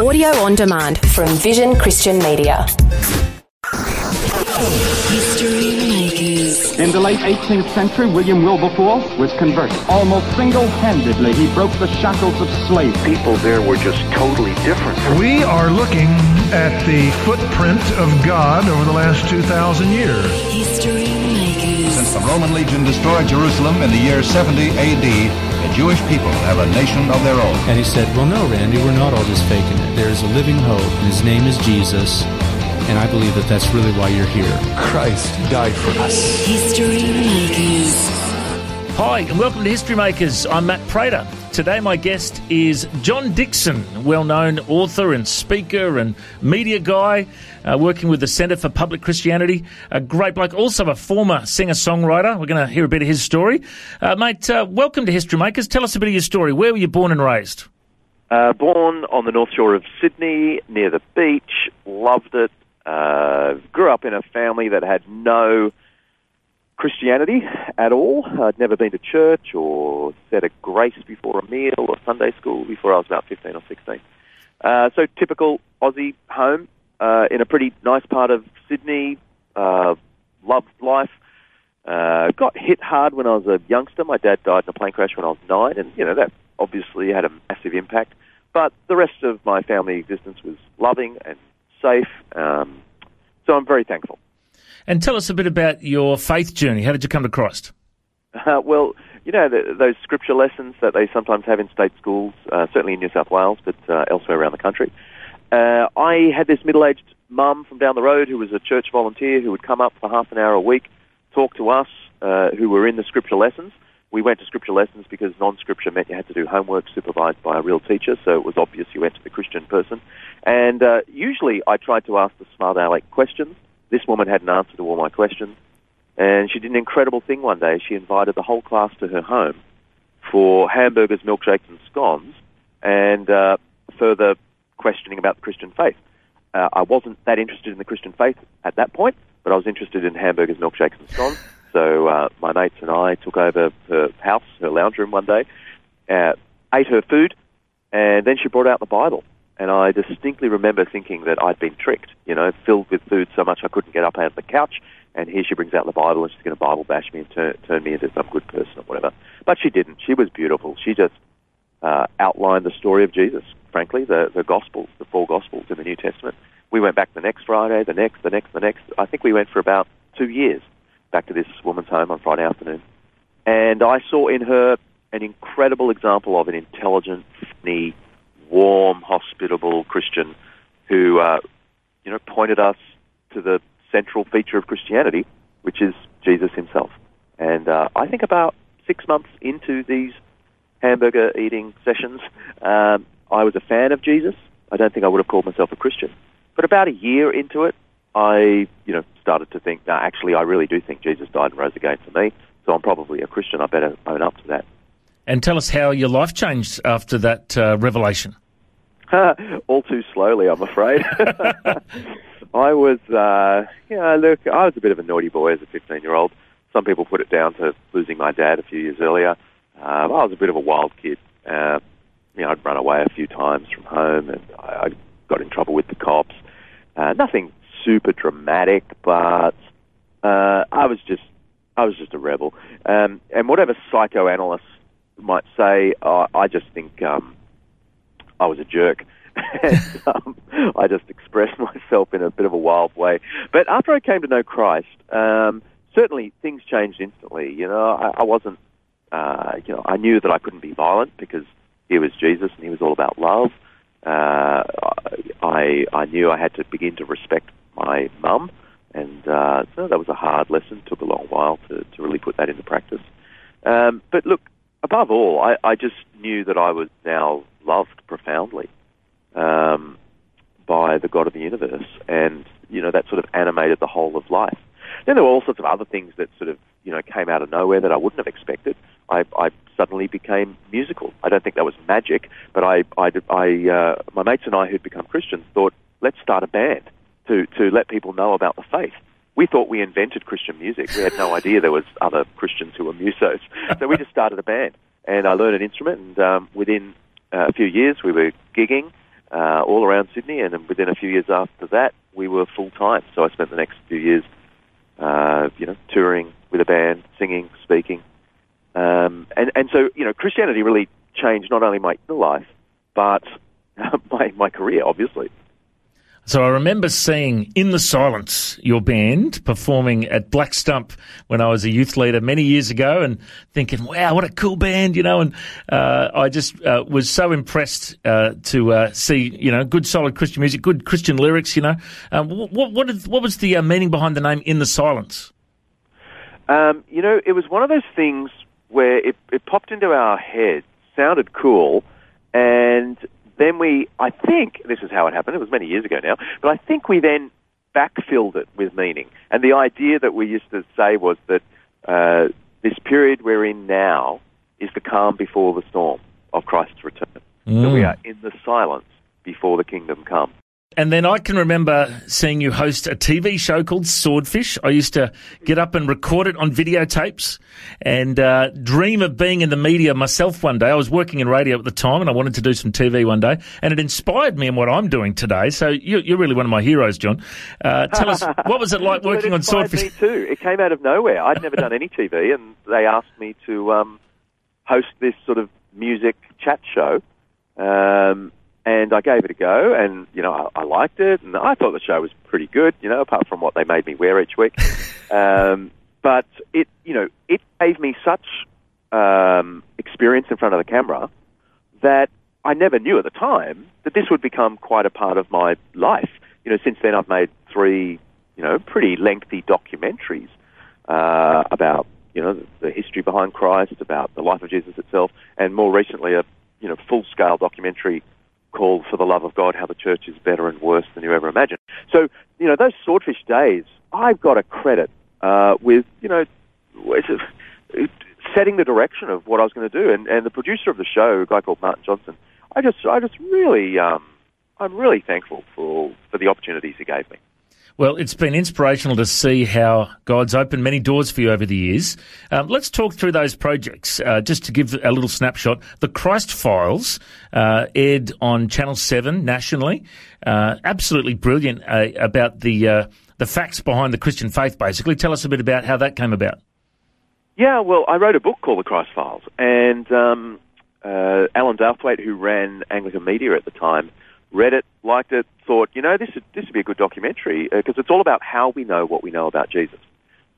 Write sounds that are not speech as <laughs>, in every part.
Audio on demand from Vision Christian Media. History Makers. In the late 18th century, William Wilberforce was converted. Almost single-handedly, he broke the shackles of slavery. people there were just totally different. We are looking at the footprint of God over the last 2,000 years. History Makers. Since the Roman legion destroyed Jerusalem in the year 70 AD, the Jewish people have a nation of their own. And he said, Well, no, Randy, we're not all just faking it. There's a living hope, and his name is Jesus. And I believe that that's really why you're here. Christ died for us. History Makers. Hi, and welcome to History Makers. I'm Matt Prater. Today, my guest is John Dickson, well known author and speaker and media guy, uh, working with the Centre for Public Christianity. A great bloke, also a former singer songwriter. We're going to hear a bit of his story. Uh, mate, uh, welcome to History Makers. Tell us a bit of your story. Where were you born and raised? Uh, born on the north shore of Sydney, near the beach, loved it. Uh, grew up in a family that had no Christianity at all. I'd never been to church or said a grace before a meal or Sunday school before I was about 15 or 16. Uh, so typical Aussie home uh, in a pretty nice part of Sydney. Uh, loved life. Uh, got hit hard when I was a youngster. My dad died in a plane crash when I was nine, and you know that obviously had a massive impact. But the rest of my family existence was loving and safe. Um, so I'm very thankful. And tell us a bit about your faith journey. How did you come to Christ? <laughs> Uh, well, you know, the, those scripture lessons that they sometimes have in state schools, uh, certainly in New South Wales, but uh, elsewhere around the country. Uh, I had this middle-aged mum from down the road who was a church volunteer who would come up for half an hour a week, talk to us uh, who were in the scripture lessons. We went to scripture lessons because non-scripture meant you had to do homework supervised by a real teacher, so it was obvious you went to the Christian person. And uh, usually I tried to ask the smart aleck questions. This woman had an answer to all my questions. And she did an incredible thing one day. She invited the whole class to her home for hamburgers, milkshakes, and scones, and uh, further questioning about the Christian faith. Uh, I wasn't that interested in the Christian faith at that point, but I was interested in hamburgers, milkshakes, and scones. So uh, my mates and I took over her house, her lounge room one day, uh, ate her food, and then she brought out the Bible. And I distinctly remember thinking that I'd been tricked, you know, filled with food so much I couldn't get up out of the couch. And here she brings out the Bible and she's going to Bible bash me and turn, turn me into some good person or whatever. But she didn't. She was beautiful. She just uh, outlined the story of Jesus, frankly, the, the Gospels, the four Gospels in the New Testament. We went back the next Friday, the next, the next, the next. I think we went for about two years back to this woman's home on Friday afternoon. And I saw in her an incredible example of an intelligent, funny, warm, hospitable Christian who, uh, you know, pointed us to the central feature of Christianity, which is Jesus himself. And uh, I think about six months into these hamburger eating sessions, um, I was a fan of Jesus. I don't think I would have called myself a Christian. But about a year into it, I, you know, started to think, no, actually, I really do think Jesus died and rose again for me. So I'm probably a Christian. I better own up to that. And tell us how your life changed after that uh, revelation. <laughs> All too slowly, I'm afraid. <laughs> I was, uh, yeah, look, I was a bit of a naughty boy as a 15 year old. Some people put it down to losing my dad a few years earlier. Uh, I was a bit of a wild kid. Uh, you know, I'd run away a few times from home and I, I got in trouble with the cops. Uh, nothing super dramatic, but uh, I was just, I was just a rebel. Um, and whatever psychoanalysts might say, uh, I just think um, I was a jerk. <laughs> and, um, I just expressed <laughs> myself in a bit of a wild way. But after I came to know Christ, um, certainly things changed instantly. You know, I, I wasn't, uh, you know, I knew that I couldn't be violent because he was Jesus and he was all about love. Uh, I I knew I had to begin to respect my mum, and uh, so that was a hard lesson. Took a long while to, to really put that into practice. Um, but look, above all, I, I just knew that I was now loved profoundly um, by the God of the universe, and you know that sort of animated the whole of life. Then there were all sorts of other things that sort of you know came out of nowhere that I wouldn't have expected. I, I suddenly became musical. I don't think that was magic, but I, I, I uh, my mates and I who'd become Christians thought let's start a band to to let people know about the faith. We thought we invented Christian music. We had no <laughs> idea there was other Christians who were musos. So we just started a band, and I learned an instrument. And um, within uh, a few years, we were gigging uh, all around Sydney, and then within a few years after that, we were full time. So I spent the next few years, uh, you know, touring with a band, singing, speaking, um, and and so you know, Christianity really changed not only my inner life, but <laughs> my my career, obviously. So I remember seeing In the Silence, your band, performing at Black Stump when I was a youth leader many years ago and thinking, wow, what a cool band, you know, and uh, I just uh, was so impressed uh, to uh, see, you know, good solid Christian music, good Christian lyrics, you know. Um, what, what, what was the uh, meaning behind the name In the Silence? Um, you know, it was one of those things where it, it popped into our heads, sounded cool, and then we, I think, this is how it happened, it was many years ago now, but I think we then backfilled it with meaning. And the idea that we used to say was that uh, this period we're in now is the calm before the storm of Christ's return. Mm. That we are in the silence before the kingdom comes. And then I can remember seeing you host a TV show called Swordfish. I used to get up and record it on videotapes and uh, dream of being in the media myself one day. I was working in radio at the time and I wanted to do some TV one day. And it inspired me in what I'm doing today. So you, are really one of my heroes, John. Uh, tell us, <laughs> what was it like working well, it on Swordfish? Me too. It came out of nowhere. I'd never done any <laughs> TV and they asked me to um, host this sort of music chat show. Um, and I gave it a go, and you know I, I liked it, and I thought the show was pretty good. You know, apart from what they made me wear each week, <laughs> um, but it you know it gave me such um, experience in front of the camera that I never knew at the time that this would become quite a part of my life. You know, since then I've made three you know pretty lengthy documentaries uh, about you know the history behind Christ, about the life of Jesus itself, and more recently a you know full scale documentary called For the Love of God, How the Church is Better and Worse Than You Ever Imagined. So, you know, those swordfish days, I've got a credit uh, with, you know, setting the direction of what I was going to do. And, and the producer of the show, a guy called Martin Johnson, I just, I just really, um, I'm really thankful for, for the opportunities he gave me. Well, it's been inspirational to see how God's opened many doors for you over the years. Um, let's talk through those projects. Uh, just to give a little snapshot, the Christ Files uh, aired on Channel Seven nationally. Uh, absolutely brilliant uh, about the uh, the facts behind the Christian faith. Basically, tell us a bit about how that came about. Yeah, well, I wrote a book called The Christ Files, and um, uh, Alan Douthwaite, who ran Anglican Media at the time read it, liked it, thought, you know, this would, this would be a good documentary because uh, it's all about how we know what we know about Jesus.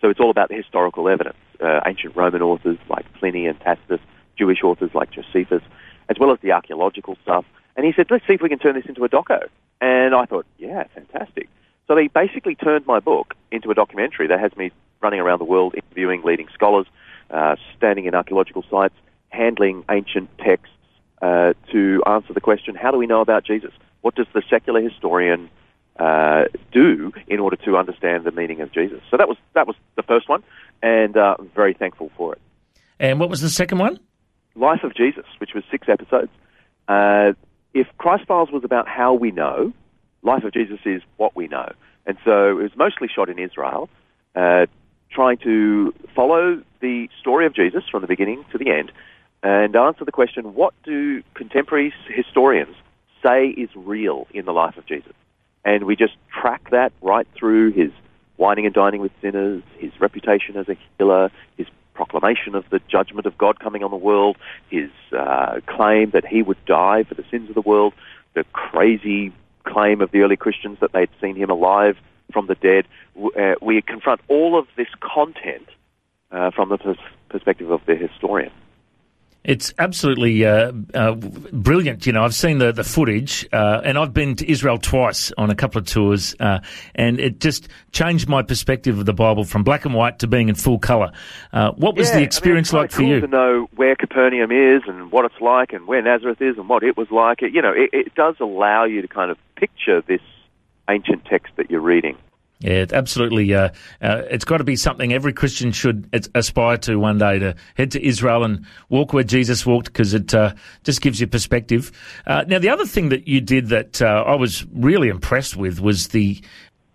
So it's all about the historical evidence. Uh, ancient Roman authors like Pliny and Tacitus, Jewish authors like Josephus, as well as the archaeological stuff. And he said, let's see if we can turn this into a doco. And I thought, yeah, fantastic. So they basically turned my book into a documentary that has me running around the world interviewing leading scholars, uh, standing in archaeological sites, handling ancient texts, uh, to answer the question, how do we know about Jesus? What does the secular historian uh, do in order to understand the meaning of Jesus? So that was that was the first one, and uh, I'm very thankful for it. And what was the second one? Life of Jesus, which was six episodes. Uh, if Christ Files was about how we know, Life of Jesus is what we know. And so it was mostly shot in Israel, uh, trying to follow the story of Jesus from the beginning to the end and answer the question, what do contemporary historians say is real in the life of Jesus? And we just track that right through his wining and dining with sinners, his reputation as a healer, his proclamation of the judgment of God coming on the world, his uh, claim that he would die for the sins of the world, the crazy claim of the early Christians that they'd seen him alive from the dead. Uh, we confront all of this content uh, from the pers- perspective of the historian. It's absolutely uh, uh, brilliant. You know, I've seen the, the footage, uh, and I've been to Israel twice on a couple of tours, uh, and it just changed my perspective of the Bible from black and white to being in full colour. Uh, what was yeah, the experience I mean, like for cool you? To know where Capernaum is and what it's like, and where Nazareth is and what it was like. It, you know, it, it does allow you to kind of picture this ancient text that you're reading. Yeah, absolutely. Uh, uh, it's got to be something every Christian should aspire to one day to head to Israel and walk where Jesus walked because it uh, just gives you perspective. Uh, now, the other thing that you did that uh, I was really impressed with was the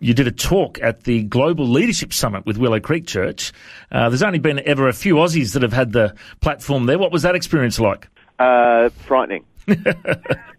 you did a talk at the Global Leadership Summit with Willow Creek Church. Uh, there's only been ever a few Aussies that have had the platform there. What was that experience like? frightening. <laughs>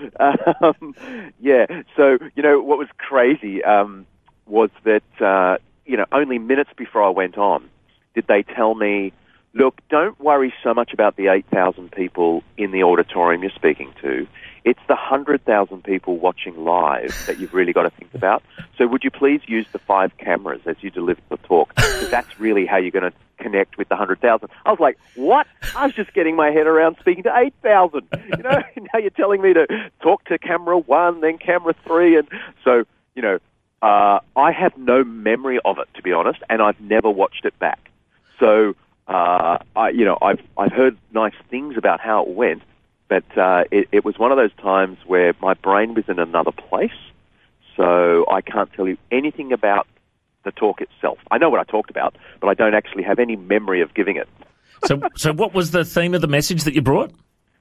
<laughs> um, yeah. So you know what was crazy um, was that uh, you know only minutes before I went on did they tell me, look, don't worry so much about the eight thousand people in the auditorium you're speaking to. It's the hundred thousand people watching live that you've really got to think about. So would you please use the five cameras as you deliver the talk? Because that's really how you're going to connect with the hundred thousand. I was like, what? I was just getting my head around speaking to eight thousand. You know, <laughs> now you're telling me to talk to camera one, then camera three, and so you know, uh, I have no memory of it to be honest, and I've never watched it back. So uh, I, you know, I've I've heard nice things about how it went, but uh, it, it was one of those times where my brain was in another place, so I can't tell you anything about the talk itself. I know what I talked about, but I don't actually have any memory of giving it. So, so what was the theme of the message that you brought?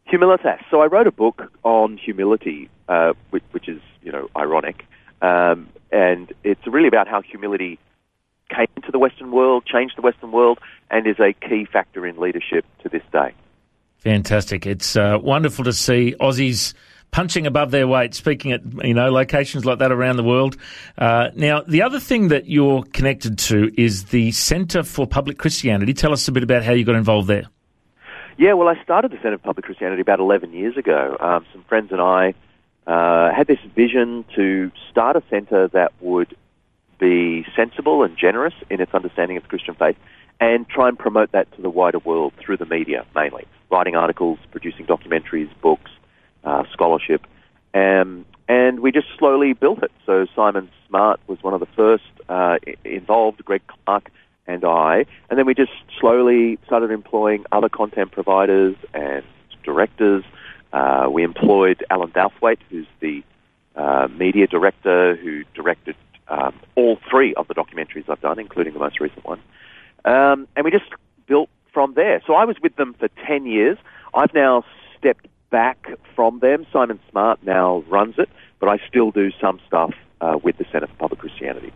Humilitas. So I wrote a book on humility, uh, which, which is you know ironic, um, and it's really about how humility came into the Western world, changed the Western world, and is a key factor in leadership to this day. Fantastic! It's uh, wonderful to see Aussies punching above their weight, speaking at you know locations like that around the world. Uh, now, the other thing that you're connected to is the Centre for Public Christianity. Tell us a bit about how you got involved there. Yeah, well, I started the Centre for Public Christianity about 11 years ago. Um, some friends and I uh, had this vision to start a centre that would be sensible and generous in its understanding of the Christian faith and try and promote that to the wider world through the media mainly, writing articles, producing documentaries, books, uh, scholarship. Um, and we just slowly built it. So Simon Smart was one of the first uh, involved, Greg Clark and I, and then we just slowly started employing other content providers and directors. Uh, we employed Alan Douthwaite, who's the uh, media director who directed um, all three of the documentaries I've done, including the most recent one. Um, and we just built from there. So I was with them for 10 years. I've now stepped back from them. Simon Smart now runs it, but I still do some stuff uh, with the Centre for Public Christianity.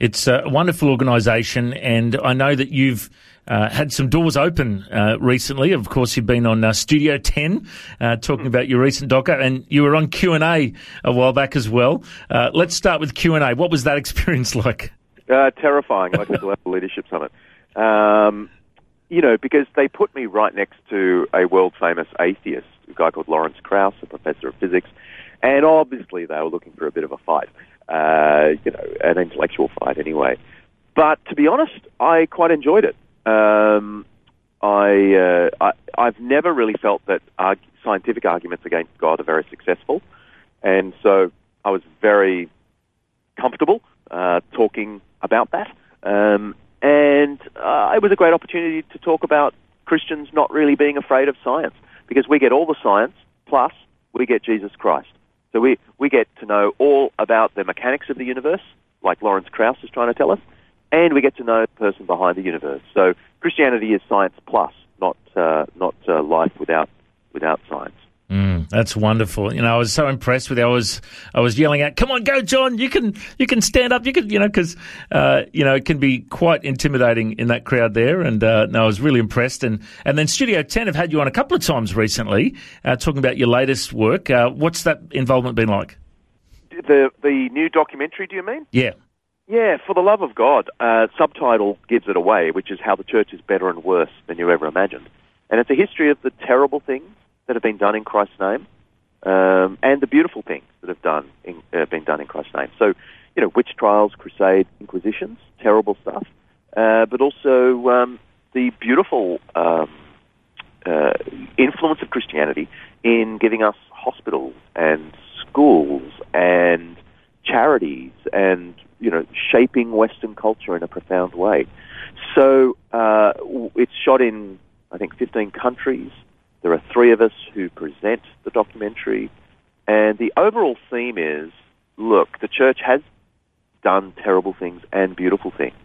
It's a wonderful organisation, and I know that you've uh, had some doors open uh, recently. Of course, you've been on uh, Studio Ten uh, talking about your recent docker, and you were on Q and A a while back as well. Uh, let's start with Q and A. What was that <laughs> experience like? Uh, terrifying, like the Level <laughs> Leadership Summit. Um, you know, because they put me right next to a world famous atheist, a guy called Lawrence Krauss, a professor of physics, and obviously they were looking for a bit of a fight, uh, you know, an intellectual fight anyway. But to be honest, I quite enjoyed it. Um, I, uh, I I've never really felt that arg- scientific arguments against God are very successful, and so I was very comfortable uh, talking about that. Um, and uh, it was a great opportunity to talk about Christians not really being afraid of science because we get all the science plus we get Jesus Christ. So we, we get to know all about the mechanics of the universe, like Lawrence Krauss is trying to tell us, and we get to know the person behind the universe. So Christianity is science plus, not uh, not uh, life without without science. Mm, that's wonderful. You know, I was so impressed with you. I was, I was yelling out, "Come on, go, John! You can, you can stand up. You can, you know, because, uh, you know, it can be quite intimidating in that crowd there." And uh, no, I was really impressed. And and then Studio Ten have had you on a couple of times recently, uh, talking about your latest work. Uh, what's that involvement been like? The the new documentary, do you mean? Yeah. Yeah, for the love of God. Uh, subtitle gives it away, which is how the church is better and worse than you ever imagined. And it's a history of the terrible things that have been done in Christ's name, um, and the beautiful things that have done in, uh, been done in Christ's name. So, you know, witch trials, crusade, inquisitions, terrible stuff, uh, but also um, the beautiful um, uh, influence of Christianity in giving us hospitals and schools and charities and you know shaping Western culture in a profound way. So uh, it's shot in I think 15 countries. There are three of us who present the documentary, and the overall theme is: look, the church has done terrible things and beautiful things,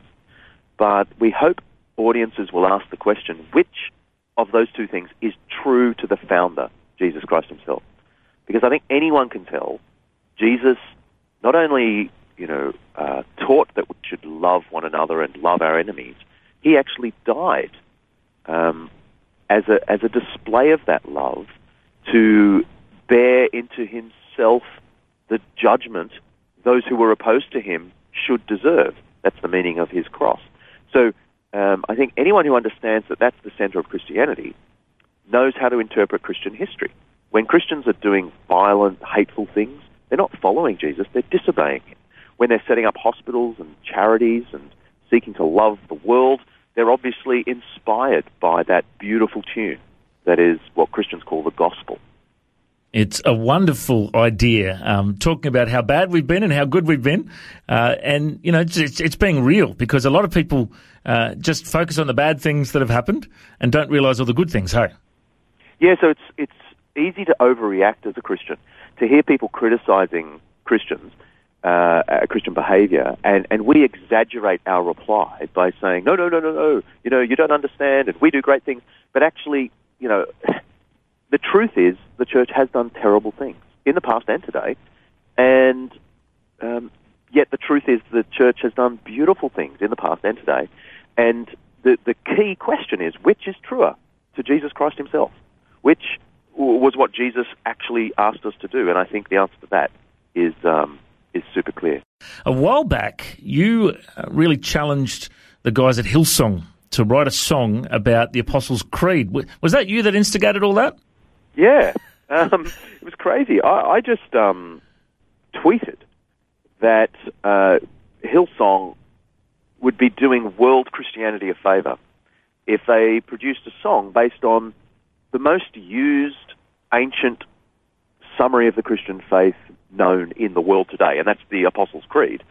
but we hope audiences will ask the question: which of those two things is true to the founder, Jesus Christ Himself? Because I think anyone can tell Jesus not only you know uh, taught that we should love one another and love our enemies, he actually died um, as a as a display of that love to bear into himself the judgment those who were opposed to him should deserve. That's the meaning of his cross. So um, I think anyone who understands that that's the center of Christianity knows how to interpret Christian history. When Christians are doing violent, hateful things, they're not following Jesus, they're disobeying him. When they're setting up hospitals and charities and seeking to love the world, they're obviously inspired by that beautiful tune that is what Christians call the gospel. It's a wonderful idea, um, talking about how bad we've been and how good we've been, uh, and you know it's, it's, it's being real because a lot of people uh, just focus on the bad things that have happened and don't realise all the good things. Hey, Yeah, so it's it's easy to overreact as a Christian to hear people criticizing Christians, uh, Christian behavior, and, and we exaggerate our reply by saying, no, no, no, no, no, you know, you don't understand, and we do great things. But actually, you know, <laughs> the truth is the church has done terrible things in the past and today, and um, yet the truth is the church has done beautiful things in the past and today. And the, the key question is, which is truer to Jesus Christ himself? Which was what Jesus actually asked us to do? And I think the answer to that is, um, is super clear. a while back you uh, really challenged the guys at Hillsong to write a song about the Apostles' Creed. Was that you that instigated all that? Yeah, <laughs> um, it was crazy. I, I just um, tweeted that uh, Hillsong would be doing world Christianity a favor if they produced a song based on the most used ancient summary of the Christian faith known in the world today, and that's the Apostles' Creed.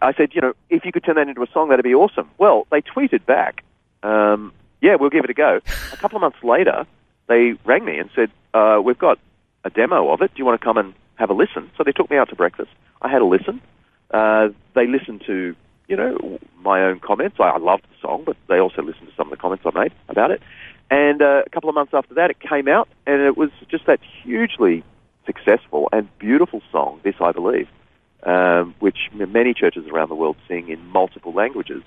I said, you know, if you could turn that into a song, that'd be awesome. Well, they tweeted back, um, yeah, we'll give it a go. A couple of months later, they rang me and said, uh, we've got a demo of it. Do you want to come and have a listen? So they took me out to breakfast. I had a listen. Uh, they listened to, you know, my own comments. I, I loved the song, but they also listened to some of the comments I made about it. And uh, a couple of months after that, it came out, and it was just that hugely successful and beautiful song, This I Believe, um, which many churches around the world sing in multiple languages.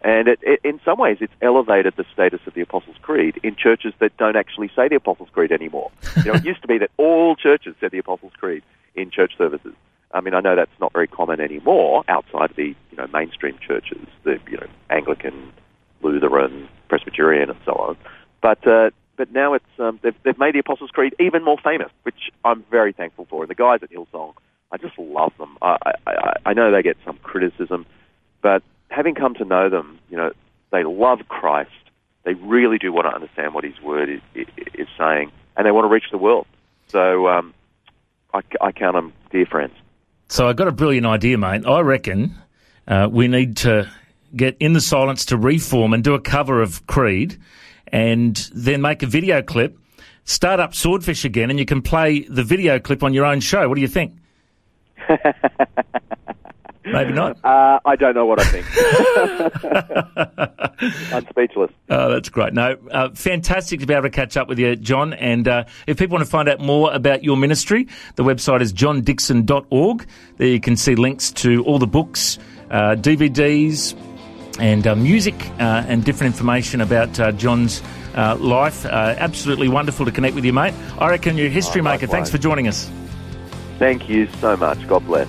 And it, it, in some ways, it's elevated the status of the Apostles' Creed in churches that don't actually say the Apostles' Creed anymore. You know, it used to be that all churches said the Apostles' Creed in church services. I mean, I know that's not very common anymore outside of the you know mainstream churches, the you know Anglican, Lutheran, Presbyterian, and so on. But uh, but now it's um, they've, they've made the Apostles' Creed even more famous, which I'm very thankful for. And the guys at Hillsong, I just love them. I, I, I- know they get some criticism, but having come to know them, you know, they love Christ. They really do want to understand what His Word is, is, is saying, and they want to reach the world. So um, I, I count them dear friends. So I got a brilliant idea, mate. I reckon uh, we need to get in the silence to reform and do a cover of Creed, and then make a video clip. Start up Swordfish again, and you can play the video clip on your own show. What do you think? <laughs> Maybe not. Uh, I don't know what I think. <laughs> I'm speechless. Oh, that's great. No, uh, fantastic to be able to catch up with you, John. And uh, if people want to find out more about your ministry, the website is johndickson.org. There you can see links to all the books, uh, DVDs, and uh, music uh, and different information about uh, John's uh, life. Uh, absolutely wonderful to connect with you, mate. I reckon you're a history Oh, maker. Thanks for joining us. Thank you so much. God bless.